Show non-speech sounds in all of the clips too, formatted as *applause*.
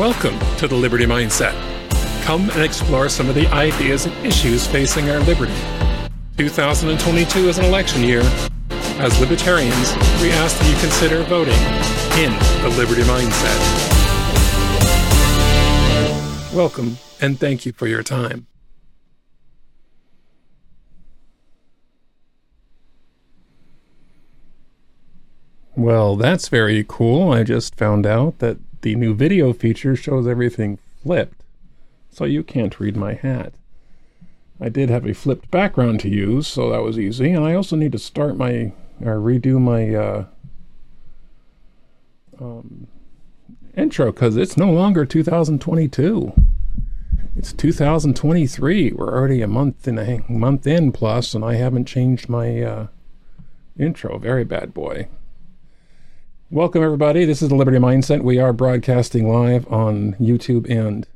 Welcome to the Liberty Mindset. Come and explore some of the ideas and issues facing our liberty. 2022 is an election year. As libertarians, we ask that you consider voting in the Liberty Mindset. Welcome and thank you for your time. Well, that's very cool. I just found out that the new video feature shows everything flipped, so you can't read my hat. I did have a flipped background to use, so that was easy. And I also need to start my, or redo my uh, um, intro because it's no longer 2022. It's 2023. We're already a month in a month in plus, and I haven't changed my uh, intro. Very bad boy. Welcome, everybody. This is the Liberty Mindset. We are broadcasting live on YouTube and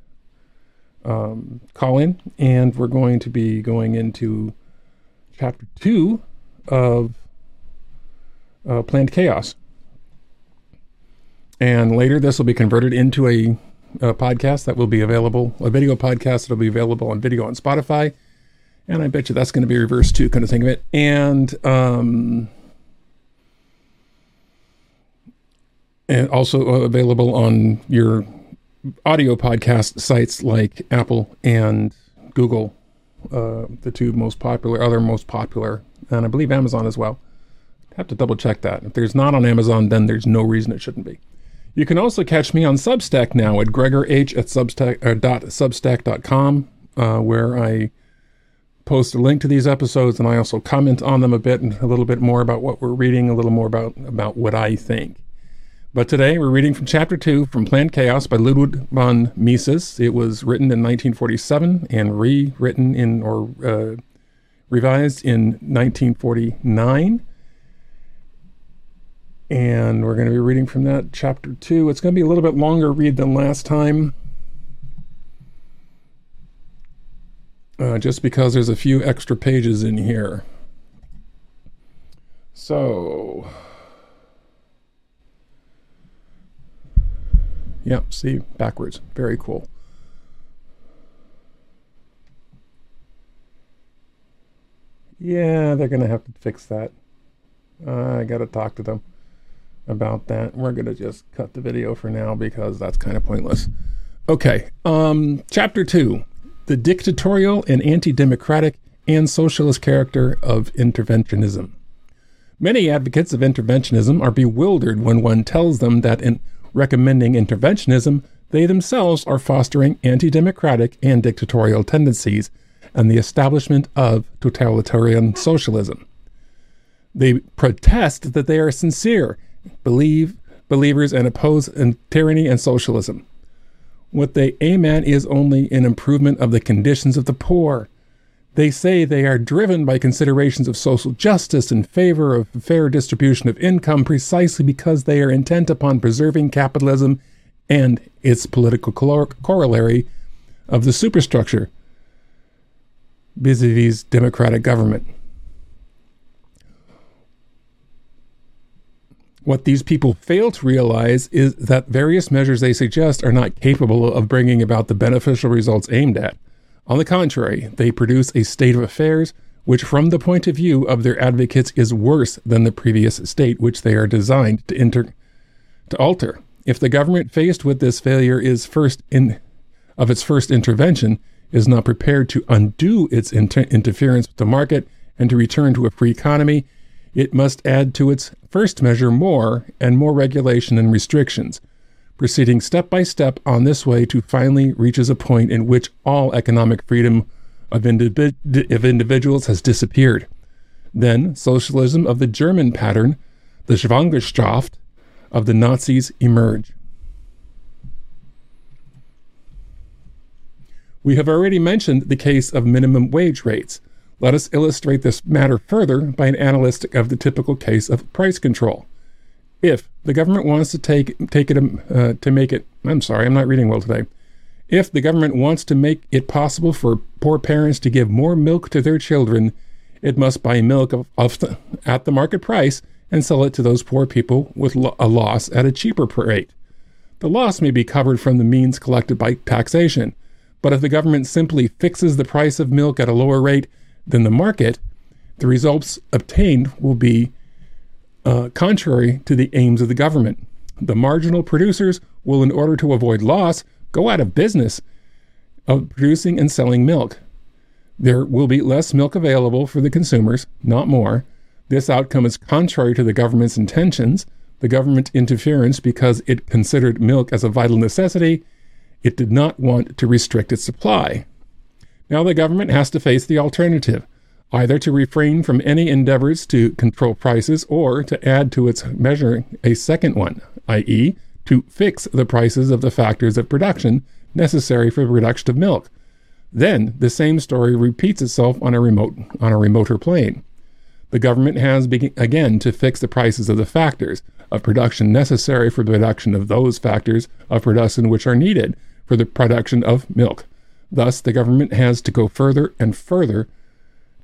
um, Callin, and we're going to be going into chapter two of uh, Planned Chaos. And later, this will be converted into a, a podcast that will be available, a video podcast that will be available on video on Spotify. And I bet you that's going to be reversed too, kind of think of it. And um, and also available on your audio podcast sites like Apple and Google, uh, the two most popular, other most popular, and I believe Amazon as well. Have to double check that. If there's not on Amazon, then there's no reason it shouldn't be. You can also catch me on Substack now at gregorh at substack, uh, dot substack.com, uh, where I post a link to these episodes and I also comment on them a bit and a little bit more about what we're reading, a little more about, about what I think. But today we're reading from chapter 2 from Planned Chaos by Ludwig von Mises. It was written in 1947 and rewritten in or uh, revised in 1949. And we're going to be reading from that chapter 2. It's going to be a little bit longer read than last time. Uh, just because there's a few extra pages in here. So, Yep, see, backwards. Very cool. Yeah, they're going to have to fix that. Uh, I got to talk to them about that. We're going to just cut the video for now because that's kind of pointless. Okay, um, chapter two the dictatorial and anti democratic and socialist character of interventionism. Many advocates of interventionism are bewildered when one tells them that in recommending interventionism, they themselves are fostering anti democratic and dictatorial tendencies and the establishment of totalitarian socialism. They protest that they are sincere, believe believers and oppose tyranny and socialism. What they aim at is only an improvement of the conditions of the poor. They say they are driven by considerations of social justice in favor of fair distribution of income precisely because they are intent upon preserving capitalism and its political corollary of the superstructure vis a vis democratic government. What these people fail to realize is that various measures they suggest are not capable of bringing about the beneficial results aimed at. On the contrary, they produce a state of affairs which, from the point of view of their advocates, is worse than the previous state which they are designed to, to alter. If the government faced with this failure is first in of its first intervention is not prepared to undo its inter- interference with the market and to return to a free economy, it must add to its first measure more and more regulation and restrictions proceeding step by step on this way to finally reaches a point in which all economic freedom of, individ- of individuals has disappeared. Then socialism of the German pattern, the Zwangswirtschaft of the Nazis emerge. We have already mentioned the case of minimum wage rates. Let us illustrate this matter further by an analytic of the typical case of price control if the government wants to take take it uh, to make it I'm sorry, I'm not reading well today. If the government wants to make it possible for poor parents to give more milk to their children, it must buy milk of, of the, at the market price and sell it to those poor people with lo- a loss at a cheaper rate. the loss may be covered from the means collected by taxation. But if the government simply fixes the price of milk at a lower rate than the market, the results obtained will be uh, contrary to the aims of the government. The marginal producers will, in order to avoid loss, go out of business of producing and selling milk. There will be less milk available for the consumers, not more. This outcome is contrary to the government's intentions. The government interference because it considered milk as a vital necessity. It did not want to restrict its supply. Now the government has to face the alternative either to refrain from any endeavors to control prices or to add to its measure a second one, i.e., to fix the prices of the factors of production necessary for the production of milk. Then the same story repeats itself on a remote on a remoter plane. The government has again to fix the prices of the factors of production necessary for the production of those factors of production which are needed for the production of milk. Thus, the government has to go further and further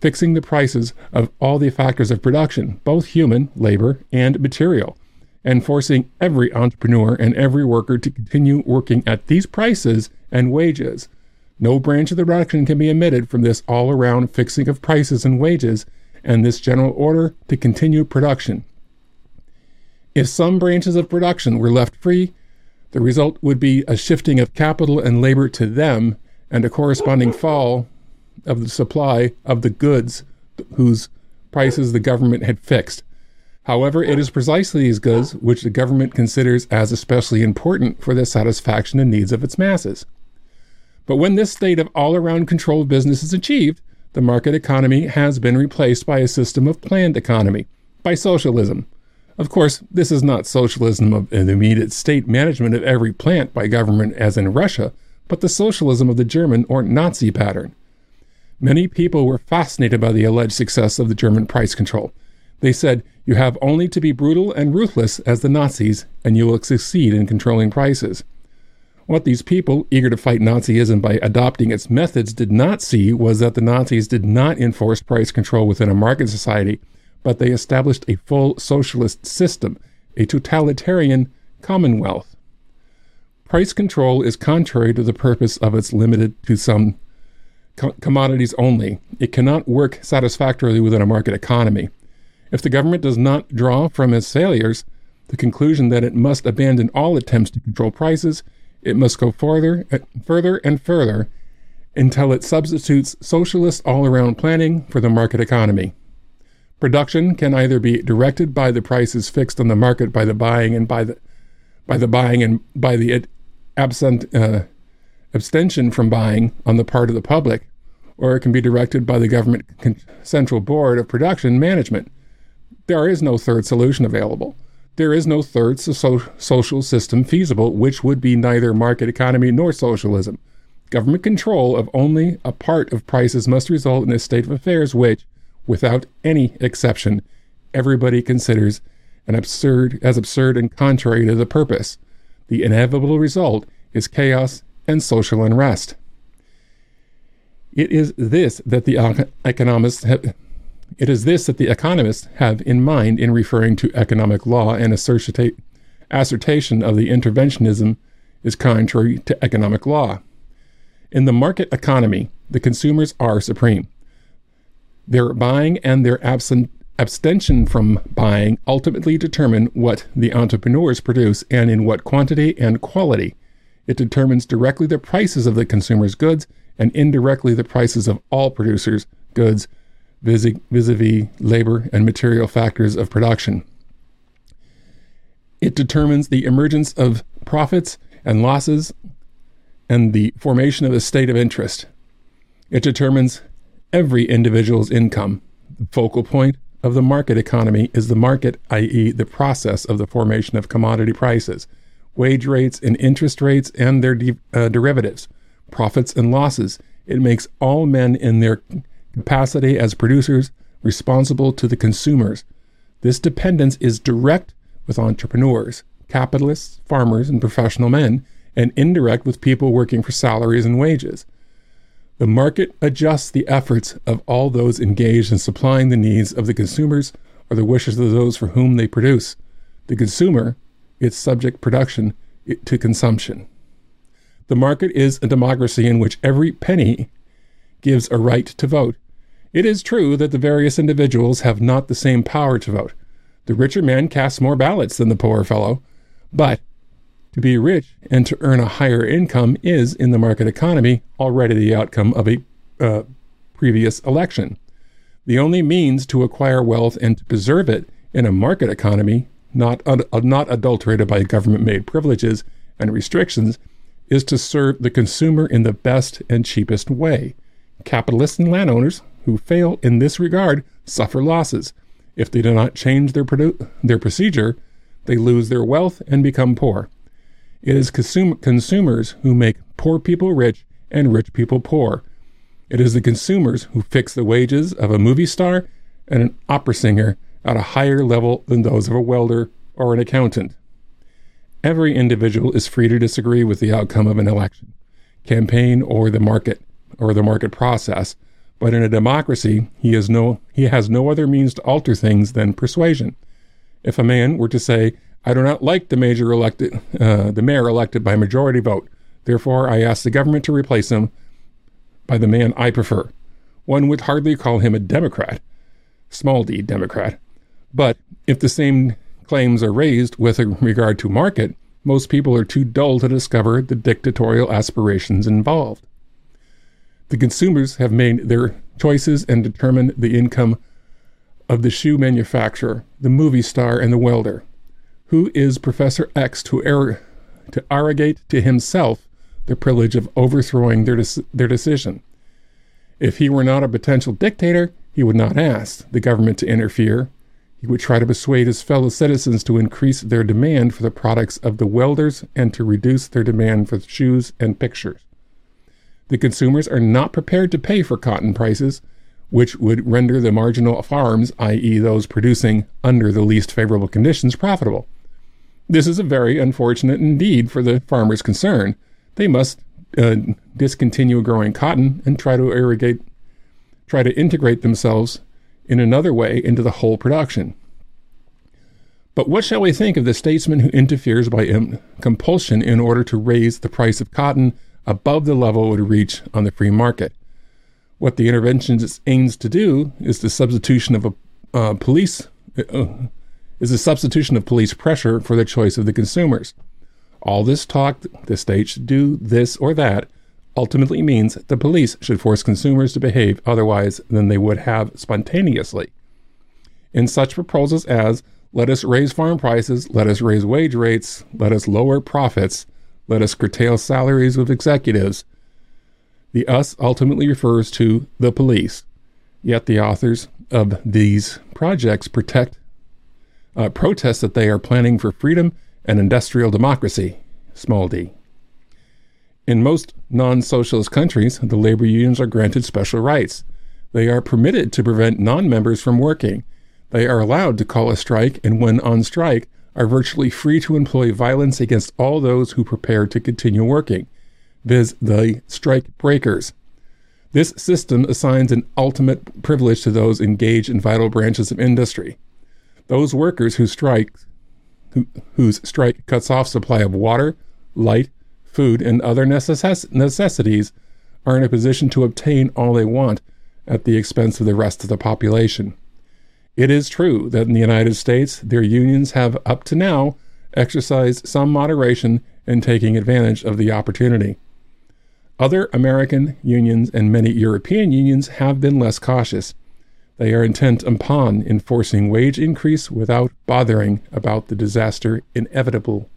fixing the prices of all the factors of production, both human, labor, and material, and forcing every entrepreneur and every worker to continue working at these prices and wages. No branch of the production can be omitted from this all around fixing of prices and wages and this general order to continue production. If some branches of production were left free, the result would be a shifting of capital and labor to them and a corresponding fall of the supply of the goods whose prices the government had fixed. However, it is precisely these goods which the government considers as especially important for the satisfaction and needs of its masses. But when this state of all around control of business is achieved, the market economy has been replaced by a system of planned economy, by socialism. Of course, this is not socialism of the immediate state management of every plant by government as in Russia, but the socialism of the German or Nazi pattern. Many people were fascinated by the alleged success of the German price control. They said, You have only to be brutal and ruthless as the Nazis, and you will succeed in controlling prices. What these people, eager to fight Nazism by adopting its methods, did not see was that the Nazis did not enforce price control within a market society, but they established a full socialist system, a totalitarian commonwealth. Price control is contrary to the purpose of its limited to some co- commodities only. It cannot work satisfactorily within a market economy. If the government does not draw from its failures the conclusion that it must abandon all attempts to control prices, it must go further, further and further until it substitutes socialist all-around planning for the market economy. Production can either be directed by the prices fixed on the market by the buying and by the by the buying and by the absent uh, abstention from buying on the part of the public, or it can be directed by the government central board of production management. There is no third solution available. There is no third so- social system feasible, which would be neither market economy nor socialism. Government control of only a part of prices must result in a state of affairs which, without any exception, everybody considers an absurd as absurd and contrary to the purpose. The inevitable result is chaos and social unrest. It is this that the economists have, it is this that the economists have in mind in referring to economic law and assertion of the interventionism is contrary to economic law. In the market economy, the consumers are supreme. Their buying and their absent, abstention from buying ultimately determine what the entrepreneurs produce and in what quantity and quality. It determines directly the prices of the consumer's goods and indirectly the prices of all producers' goods vis a vis labor and material factors of production. It determines the emergence of profits and losses and the formation of a state of interest. It determines every individual's income. The focal point of the market economy is the market, i.e., the process of the formation of commodity prices, wage rates and interest rates and their de- uh, derivatives, profits and losses, it makes all men in their capacity as producers responsible to the consumers. This dependence is direct with entrepreneurs, capitalists, farmers, and professional men, and indirect with people working for salaries and wages. The market adjusts the efforts of all those engaged in supplying the needs of the consumers or the wishes of those for whom they produce. The consumer, its subject production, to consumption. The market is a democracy in which every penny gives a right to vote. It is true that the various individuals have not the same power to vote. The richer man casts more ballots than the poorer fellow, but to be rich and to earn a higher income is, in the market economy, already the outcome of a uh, previous election. The only means to acquire wealth and to preserve it in a market economy, not, uh, not adulterated by government made privileges and restrictions, is to serve the consumer in the best and cheapest way. Capitalists and landowners who fail in this regard suffer losses. If they do not change their, produ- their procedure, they lose their wealth and become poor. It is consum- consumers who make poor people rich and rich people poor. It is the consumers who fix the wages of a movie star and an opera singer at a higher level than those of a welder or an accountant. Every individual is free to disagree with the outcome of an election, campaign, or the market or the market process, but in a democracy, he has no he has no other means to alter things than persuasion. If a man were to say, "I do not like the major elected uh, the mayor elected by majority vote, therefore I ask the government to replace him by the man I prefer," one would hardly call him a Democrat, small d Democrat. But if the same claims are raised with regard to market, most people are too dull to discover the dictatorial aspirations involved. The consumers have made their choices and determined the income of the shoe manufacturer, the movie star, and the welder. Who is Professor X to, er- to arrogate to himself the privilege of overthrowing their, their decision? If he were not a potential dictator, he would not ask the government to interfere he would try to persuade his fellow citizens to increase their demand for the products of the welders and to reduce their demand for shoes and pictures. The consumers are not prepared to pay for cotton prices, which would render the marginal farms, i.e., those producing under the least favorable conditions, profitable. This is a very unfortunate indeed for the farmers concerned. They must uh, discontinue growing cotton and try to irrigate, try to integrate themselves in another way into the whole production. But what shall we think of the statesman who interferes by compulsion in order to raise the price of cotton above the level it would reach on the free market? What the intervention aims to do is the substitution of a uh, police uh, is the substitution of police pressure for the choice of the consumers. All this talk, the state should do this or that, ultimately means the police should force consumers to behave otherwise than they would have spontaneously. In such proposals as let us raise farm prices, let us raise wage rates, let us lower profits, let us curtail salaries of executives, the us ultimately refers to the police. Yet the authors of these projects protect uh, protest that they are planning for freedom and industrial democracy, small d. In most non socialist countries, the labor unions are granted special rights. They are permitted to prevent non members from working. They are allowed to call a strike, and when on strike, are virtually free to employ violence against all those who prepare to continue working, viz., the strike breakers. This system assigns an ultimate privilege to those engaged in vital branches of industry. Those workers who strike, who, whose strike cuts off supply of water, light, food, and other necess- necessities are in a position to obtain all they want at the expense of the rest of the population. It is true that in the United States, their unions have up to now exercised some moderation in taking advantage of the opportunity. Other American unions and many European unions have been less cautious. They are intent upon enforcing wage increase without bothering about the disaster inevitable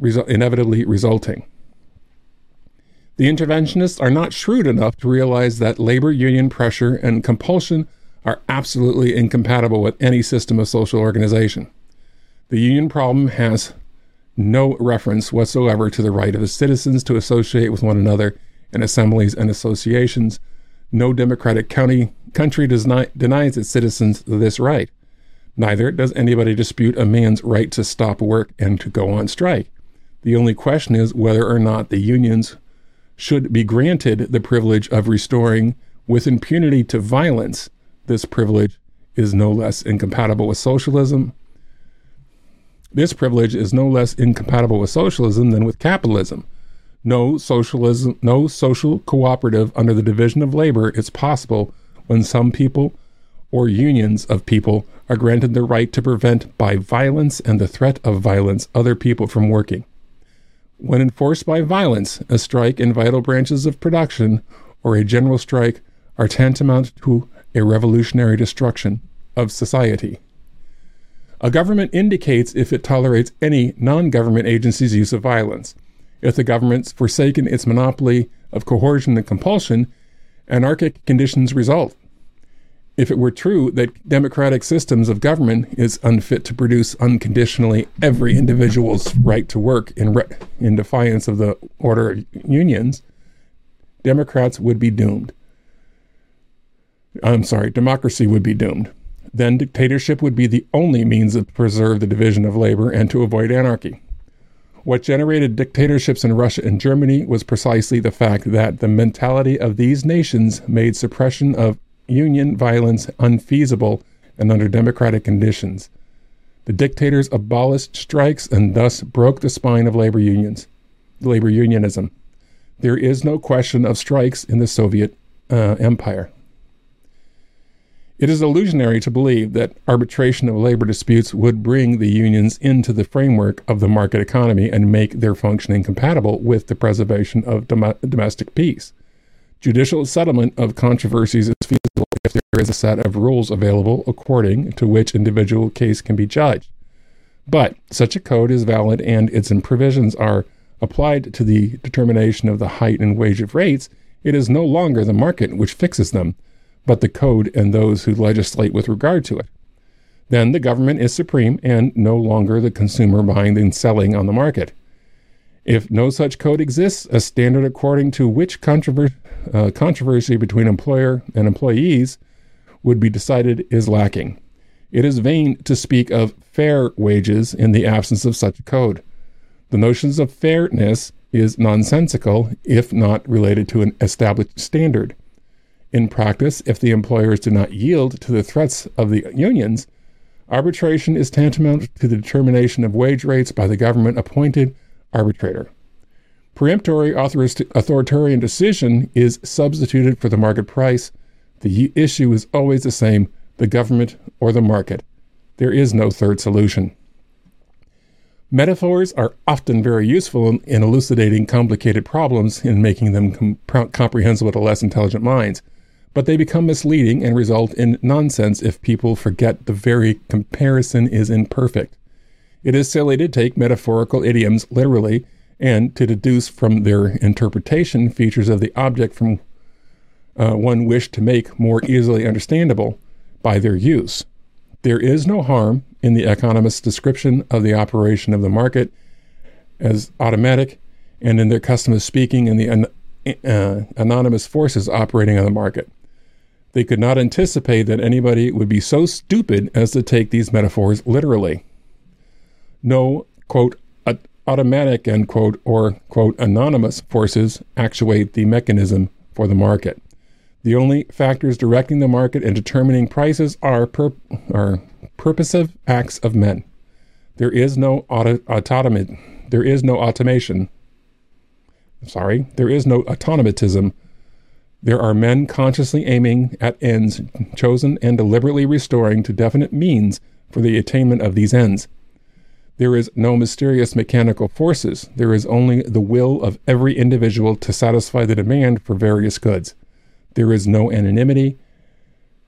resu- inevitably resulting. The interventionists are not shrewd enough to realize that labor union pressure and compulsion are absolutely incompatible with any system of social organization. The union problem has no reference whatsoever to the right of the citizens to associate with one another in assemblies and associations. No democratic county country does not, denies its citizens this right. Neither does anybody dispute a man's right to stop work and to go on strike. The only question is whether or not the unions should be granted the privilege of restoring with impunity to violence. This privilege is no less incompatible with socialism This privilege is no less incompatible with socialism than with capitalism. No socialism, no social cooperative under the division of labor is possible when some people or unions of people are granted the right to prevent by violence and the threat of violence other people from working. When enforced by violence, a strike in vital branches of production or a general strike are tantamount to a revolutionary destruction of society. A government indicates if it tolerates any non government agency's use of violence. If the government's forsaken its monopoly of coercion and compulsion, anarchic conditions result if it were true that democratic systems of government is unfit to produce unconditionally every individual's right to work in, re- in defiance of the order of unions, Democrats would be doomed. I'm sorry, democracy would be doomed. Then dictatorship would be the only means to preserve the division of labor and to avoid anarchy. What generated dictatorships in Russia and Germany was precisely the fact that the mentality of these nations made suppression of union violence unfeasible and under democratic conditions. The dictators abolished strikes and thus broke the spine of labor unions, labor unionism. There is no question of strikes in the Soviet uh, Empire. It is illusionary to believe that arbitration of labor disputes would bring the unions into the framework of the market economy and make their functioning compatible with the preservation of dom- domestic peace. Judicial settlement of controversies is feasible if there is a set of rules available according to which individual case can be judged. But such a code is valid and its provisions are applied to the determination of the height and wage of rates, it is no longer the market which fixes them, but the code and those who legislate with regard to it. Then the government is supreme and no longer the consumer buying and selling on the market. If no such code exists, a standard according to which controver- uh, controversy between employer and employees would be decided is lacking. It is vain to speak of fair wages in the absence of such a code. The notions of fairness is nonsensical if not related to an established standard. In practice, if the employers do not yield to the threats of the unions, arbitration is tantamount to the determination of wage rates by the government appointed arbitrator. Peremptory authoritarian decision is substituted for the market price. The issue is always the same the government or the market. There is no third solution. Metaphors are often very useful in, in elucidating complicated problems and making them com- comprehensible to less intelligent minds, but they become misleading and result in nonsense if people forget the very comparison is imperfect. It is silly to take metaphorical idioms literally and to deduce from their interpretation features of the object from uh, one wished to make more easily understandable by their use. There is no harm in the economist's description of the operation of the market as automatic and in their custom of speaking in the an, uh, anonymous forces operating on the market. They could not anticipate that anybody would be so stupid as to take these metaphors literally. No, quote, automatic, end quote, or, quote, anonymous forces actuate the mechanism for the market. The only factors directing the market and determining prices are, are purposive acts of men. There is no auto- autonomy. There is no automation. Sorry, there is no automatism. There are men consciously aiming at ends chosen and deliberately restoring to definite means for the attainment of these ends. There is no mysterious mechanical forces. There is only the will of every individual to satisfy the demand for various goods. There is no anonymity.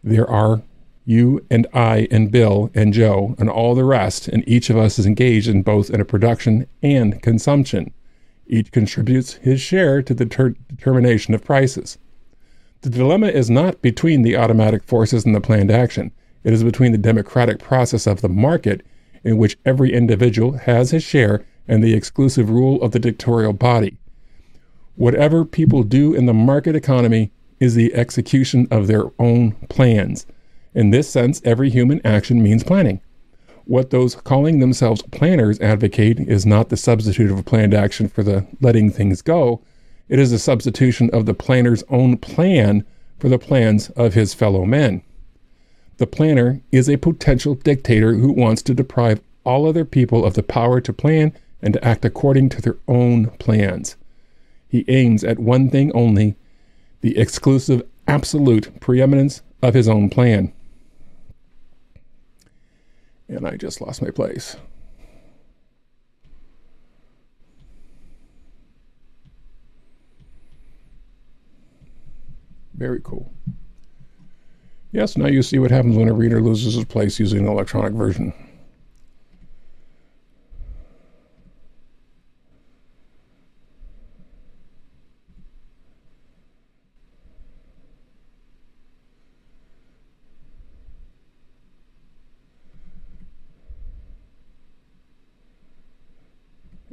There are you and I and Bill and Joe and all the rest, and each of us is engaged in both in a production and consumption. Each contributes his share to the ter- determination of prices. The dilemma is not between the automatic forces and the planned action. It is between the democratic process of the market in which every individual has his share and the exclusive rule of the dictatorial body. Whatever people do in the market economy is the execution of their own plans. In this sense, every human action means planning. What those calling themselves planners advocate is not the substitute of a planned action for the letting things go. It is a substitution of the planner's own plan for the plans of his fellow men. The planner is a potential dictator who wants to deprive all other people of the power to plan and to act according to their own plans. He aims at one thing only the exclusive, absolute preeminence of his own plan. And I just lost my place. Very cool. Yes, now you see what happens when a reader loses his place using an electronic version.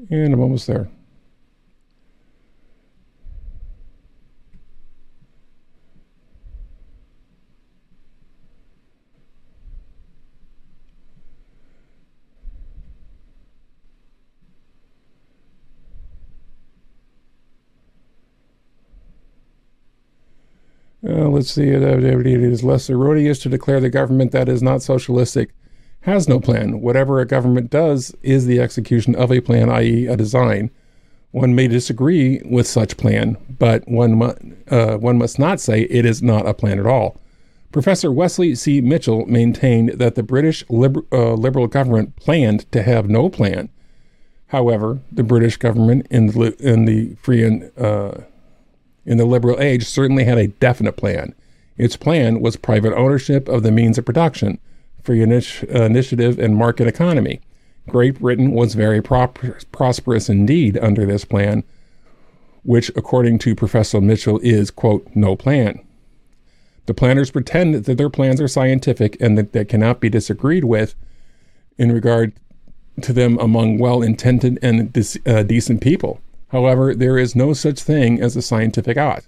And I'm almost there. Uh, let's see. It is less erroneous to declare the government that is not socialistic has no plan. Whatever a government does is the execution of a plan, i.e., a design. One may disagree with such plan, but one, mu- uh, one must not say it is not a plan at all. Professor Wesley C. Mitchell maintained that the British liber- uh, Liberal government planned to have no plan. However, the British government in the, in the free and uh, in the liberal age certainly had a definite plan. Its plan was private ownership of the means of production, free initiative and market economy. Great Britain was very prosperous indeed under this plan, which, according to Professor Mitchell, is, quote, no plan. The planners pretend that their plans are scientific and that they cannot be disagreed with in regard to them among well intended and uh, decent people. However, there is no such thing as a scientific ought.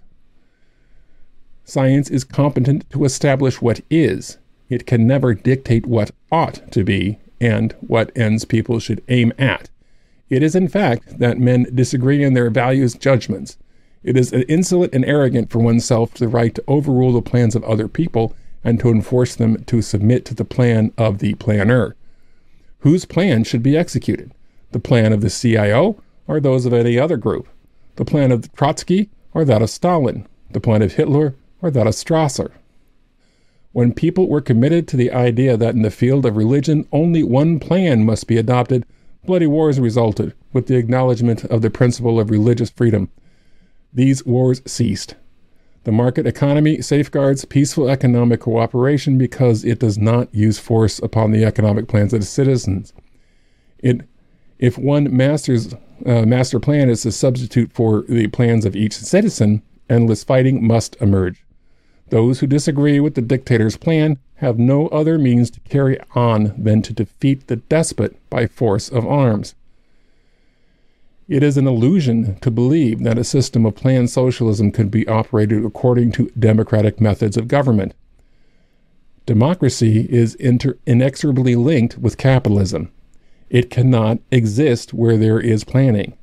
Science is competent to establish what is, it can never dictate what ought to be and what ends people should aim at. It is, in fact, that men disagree in their values judgments. It is insolent and arrogant for oneself to the right to overrule the plans of other people and to enforce them to submit to the plan of the planner. Whose plan should be executed? The plan of the CIO or those of any other group? The plan of Trotsky or that of Stalin? The plan of Hitler or that of Strasser? When people were committed to the idea that in the field of religion only one plan must be adopted, bloody wars resulted with the acknowledgement of the principle of religious freedom. These wars ceased. The market economy safeguards peaceful economic cooperation because it does not use force upon the economic plans of the citizens. It, if one master's uh, master plan is a substitute for the plans of each citizen, endless fighting must emerge. Those who disagree with the dictator's plan have no other means to carry on than to defeat the despot by force of arms. It is an illusion to believe that a system of planned socialism could be operated according to democratic methods of government. Democracy is inter- inexorably linked with capitalism. It cannot exist where there is planning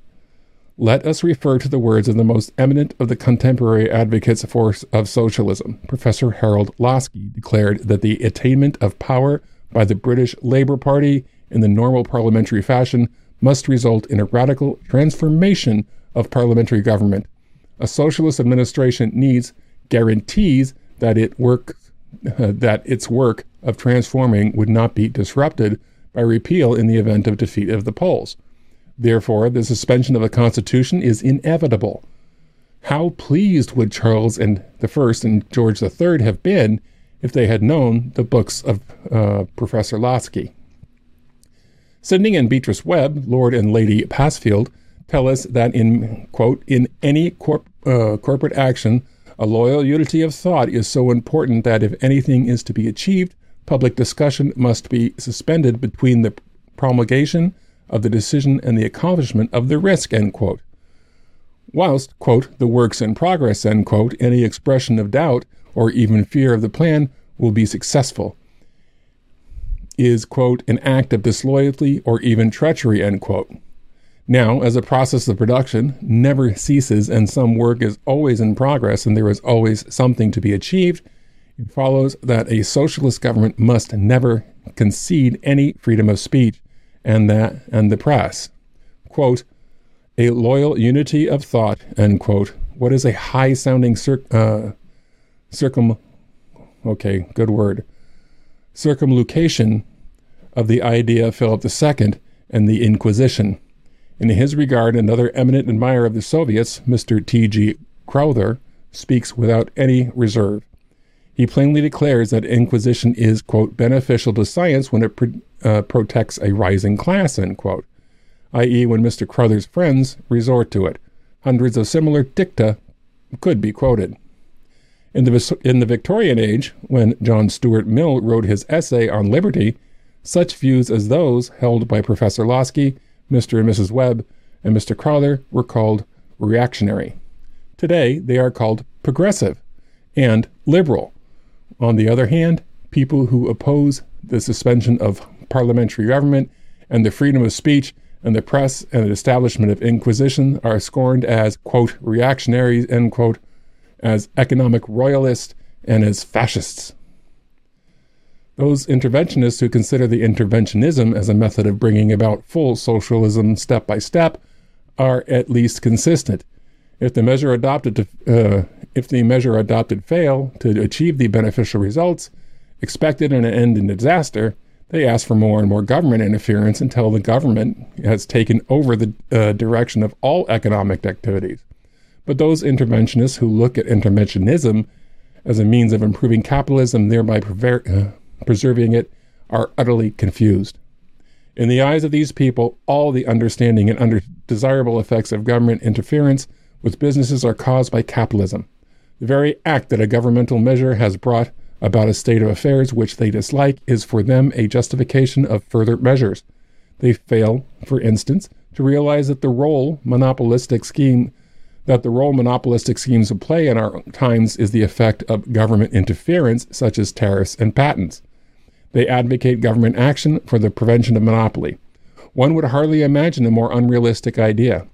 let us refer to the words of the most eminent of the contemporary advocates for, of socialism. Professor Harold Laski declared that the attainment of power by the British Labour Party in the normal parliamentary fashion must result in a radical transformation of parliamentary government. A socialist administration needs guarantees that it work uh, *laughs* that its work of transforming would not be disrupted by repeal in the event of defeat of the polls. Therefore, the suspension of the Constitution is inevitable. How pleased would Charles and the First and George III have been if they had known the books of uh, Professor Laski? Sidney and Beatrice Webb, Lord and Lady Passfield, tell us that in quote in any corp- uh, corporate action, a loyal unity of thought is so important that if anything is to be achieved, public discussion must be suspended between the promulgation of the decision and the accomplishment of the risk, end quote. Whilst, quote, the works in progress, end quote, any expression of doubt or even fear of the plan will be successful, is, quote, an act of disloyalty or even treachery, end quote. Now, as a process of production never ceases and some work is always in progress and there is always something to be achieved, it follows that a socialist government must never concede any freedom of speech and that and the press. Quote, a loyal unity of thought, end quote. What is a high sounding cir- uh, circum, okay, good word, circumlocution of the idea of Philip II and the Inquisition. In his regard, another eminent admirer of the Soviets, Mr. T.G. Crowther, speaks without any reserve. He plainly declares that Inquisition is, quote, beneficial to science when it uh, protects a rising class, end quote, i.e., when Mr. Crowther's friends resort to it. Hundreds of similar dicta could be quoted. In the, in the Victorian age, when John Stuart Mill wrote his essay on liberty, such views as those held by Professor Laski, Mr. and Mrs. Webb, and Mr. Crowther were called reactionary. Today, they are called progressive and liberal. On the other hand, people who oppose the suspension of parliamentary government and the freedom of speech and the press and the establishment of inquisition are scorned as, quote, reactionaries, end quote, as economic royalists, and as fascists. Those interventionists who consider the interventionism as a method of bringing about full socialism step by step are at least consistent. If the measure adopted to, uh, if the measure adopted fail to achieve the beneficial results expected and end in disaster, they ask for more and more government interference until the government has taken over the uh, direction of all economic activities. But those interventionists who look at interventionism as a means of improving capitalism, thereby prever- uh, preserving it, are utterly confused. In the eyes of these people, all the understanding and desirable effects of government interference with businesses are caused by capitalism. The very act that a governmental measure has brought about a state of affairs which they dislike is for them a justification of further measures. They fail, for instance, to realize that the role monopolistic scheme that the role monopolistic schemes play in our times is the effect of government interference, such as tariffs and patents. They advocate government action for the prevention of monopoly. One would hardly imagine a more unrealistic idea.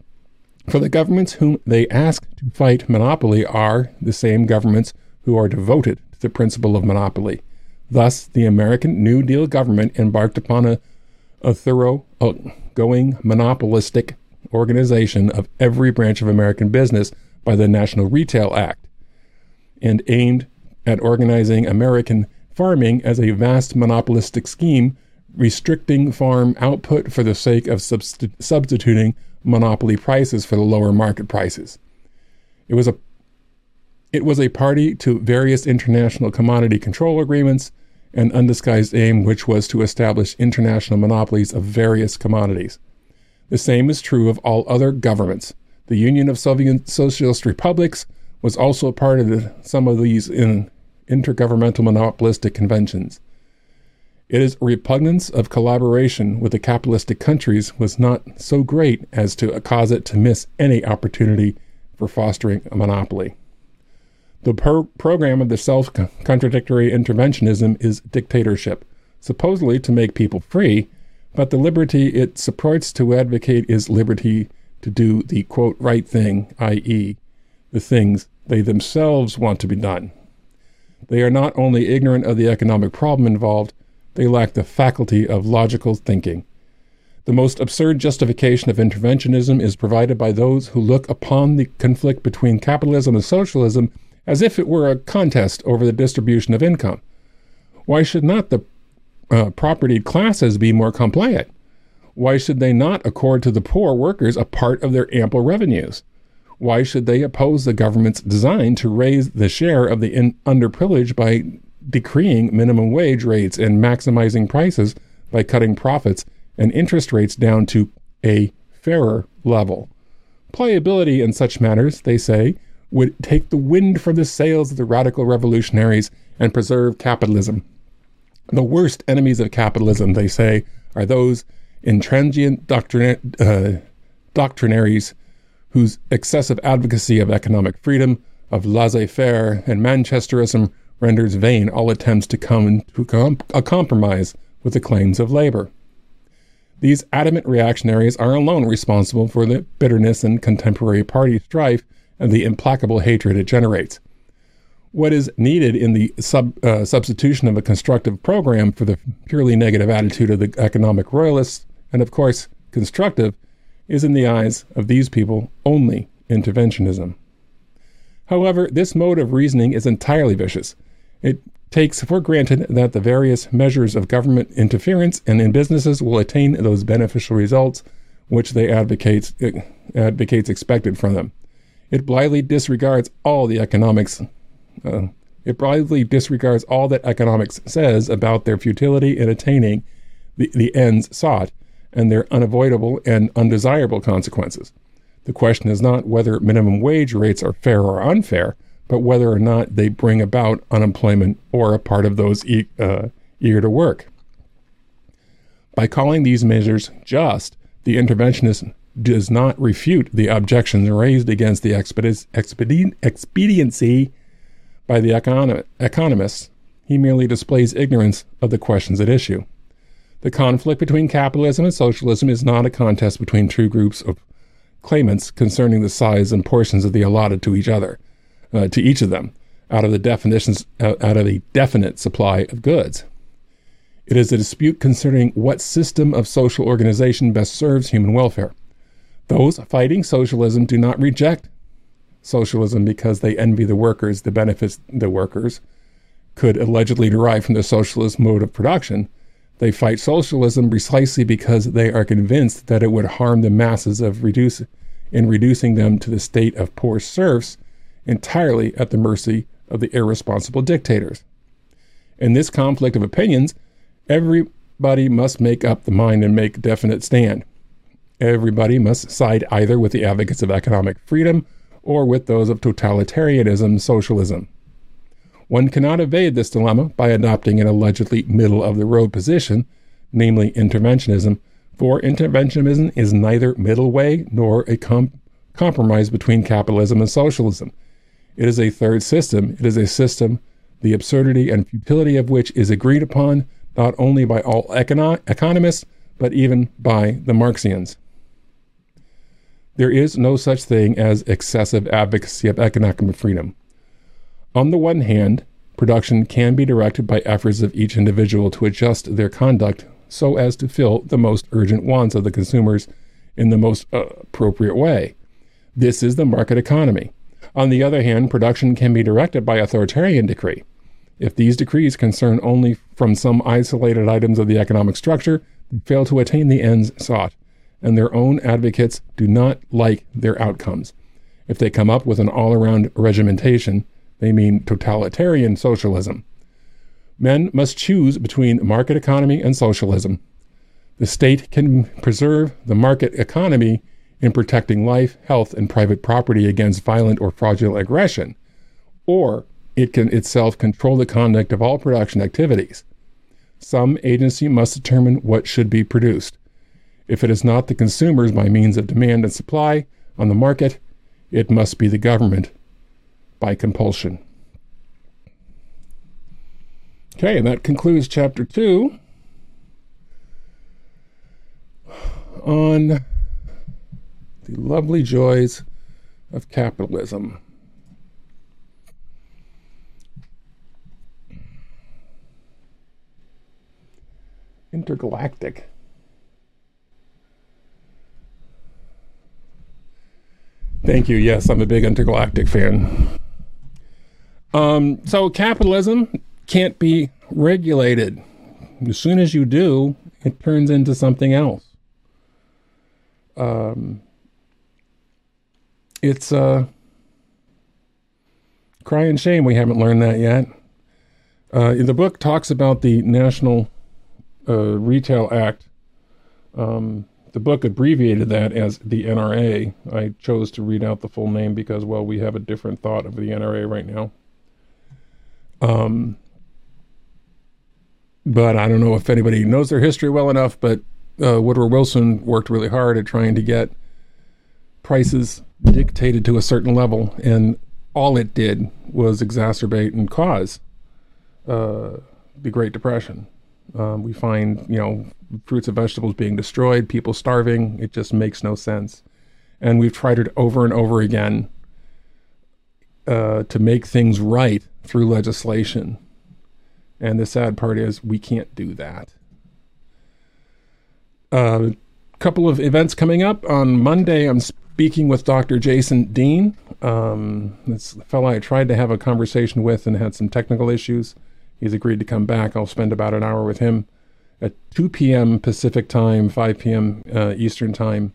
For the governments whom they ask to fight monopoly are the same governments who are devoted to the principle of monopoly. Thus, the American New Deal government embarked upon a, a thorough, going monopolistic organization of every branch of American business by the National Retail Act and aimed at organizing American farming as a vast monopolistic scheme restricting farm output for the sake of subst- substituting monopoly prices for the lower market prices. It was a it was a party to various international commodity control agreements, an undisguised aim which was to establish international monopolies of various commodities. The same is true of all other governments. The Union of Soviet Socialist Republics was also a part of the, some of these in intergovernmental monopolistic conventions. It is repugnance of collaboration with the capitalistic countries was not so great as to cause it to miss any opportunity for fostering a monopoly. The pro- program of the self contradictory interventionism is dictatorship, supposedly to make people free, but the liberty it supports to advocate is liberty to do the quote right thing, i.e., the things they themselves want to be done. They are not only ignorant of the economic problem involved, they lack the faculty of logical thinking. The most absurd justification of interventionism is provided by those who look upon the conflict between capitalism and socialism as if it were a contest over the distribution of income. Why should not the uh, propertied classes be more compliant? Why should they not accord to the poor workers a part of their ample revenues? Why should they oppose the government's design to raise the share of the in- underprivileged by decreeing minimum wage rates and maximizing prices by cutting profits and interest rates down to a fairer level? Pliability in such matters, they say, would take the wind from the sails of the radical revolutionaries and preserve capitalism. The worst enemies of capitalism, they say, are those intransient doctrina- uh, doctrinaries whose excessive advocacy of economic freedom, of laissez faire, and Manchesterism renders vain all attempts to come to a compromise with the claims of labor. These adamant reactionaries are alone responsible for the bitterness in contemporary party strife and the implacable hatred it generates. What is needed in the sub, uh, substitution of a constructive program for the purely negative attitude of the economic royalists and of course, constructive, is in the eyes of these people only interventionism. However, this mode of reasoning is entirely vicious. It takes for granted that the various measures of government interference and in businesses will attain those beneficial results which they advocates, advocates expected from them. It blithely disregards all the economics. Uh, it blithely disregards all that economics says about their futility in attaining the, the ends sought and their unavoidable and undesirable consequences. The question is not whether minimum wage rates are fair or unfair, but whether or not they bring about unemployment or a part of those e- uh, eager to work. By calling these measures just, the interventionist does not refute the objections raised against the expedi- expediency by the econom- economists. He merely displays ignorance of the questions at issue. The conflict between capitalism and socialism is not a contest between two groups of claimants concerning the size and portions of the allotted to each other, uh, to each of them, out of the definitions, uh, out of a definite supply of goods. It is a dispute concerning what system of social organization best serves human welfare. Those fighting socialism do not reject socialism because they envy the workers the benefits the workers could allegedly derive from the socialist mode of production. They fight socialism precisely because they are convinced that it would harm the masses of reduce, in reducing them to the state of poor serfs entirely at the mercy of the irresponsible dictators. In this conflict of opinions, everybody must make up the mind and make definite stand. Everybody must side either with the advocates of economic freedom or with those of totalitarianism socialism. One cannot evade this dilemma by adopting an allegedly middle of the road position, namely interventionism, for interventionism is neither middle way nor a com- compromise between capitalism and socialism. It is a third system. It is a system the absurdity and futility of which is agreed upon not only by all econo- economists, but even by the Marxians. There is no such thing as excessive advocacy of economic freedom. On the one hand, production can be directed by efforts of each individual to adjust their conduct so as to fill the most urgent wants of the consumers in the most uh, appropriate way. This is the market economy. On the other hand, production can be directed by authoritarian decree. If these decrees concern only from some isolated items of the economic structure, they fail to attain the ends sought and their own advocates do not like their outcomes. If they come up with an all around regimentation, they mean totalitarian socialism. Men must choose between market economy and socialism. The state can preserve the market economy in protecting life, health, and private property against violent or fraudulent aggression, or it can itself control the conduct of all production activities. Some agency must determine what should be produced. If it is not the consumers by means of demand and supply on the market, it must be the government by compulsion. Okay, and that concludes chapter two on the lovely joys of capitalism. Intergalactic. Thank you. Yes, I'm a big intergalactic fan. Um, so capitalism can't be regulated. As soon as you do, it turns into something else. Um, it's a uh, cry and shame we haven't learned that yet. Uh, the book talks about the National uh, Retail Act. Um, the book abbreviated that as the NRA. I chose to read out the full name because, well, we have a different thought of the NRA right now. Um, but I don't know if anybody knows their history well enough. But uh, Woodrow Wilson worked really hard at trying to get prices dictated to a certain level, and all it did was exacerbate and cause uh, the Great Depression. Um, we find, you know, fruits and vegetables being destroyed, people starving. It just makes no sense. And we've tried it over and over again uh, to make things right through legislation. And the sad part is we can't do that. Uh, couple of events coming up. On Monday, I'm speaking with Dr. Jason Dean. Um, this fellow I tried to have a conversation with and had some technical issues. He's agreed to come back. I'll spend about an hour with him at 2 p.m. Pacific time, 5 p.m. Uh, Eastern time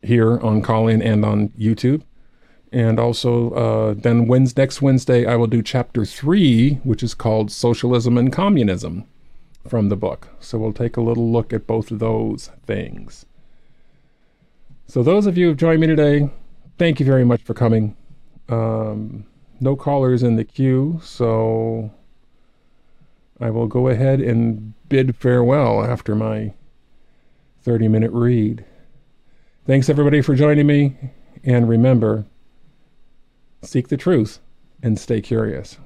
here on call in and on YouTube. And also, uh, then Wednesday, next Wednesday, I will do chapter three, which is called Socialism and Communism from the book. So we'll take a little look at both of those things. So, those of you who've joined me today, thank you very much for coming. Um, no callers in the queue, so I will go ahead and bid farewell after my 30 minute read. Thanks everybody for joining me, and remember seek the truth and stay curious.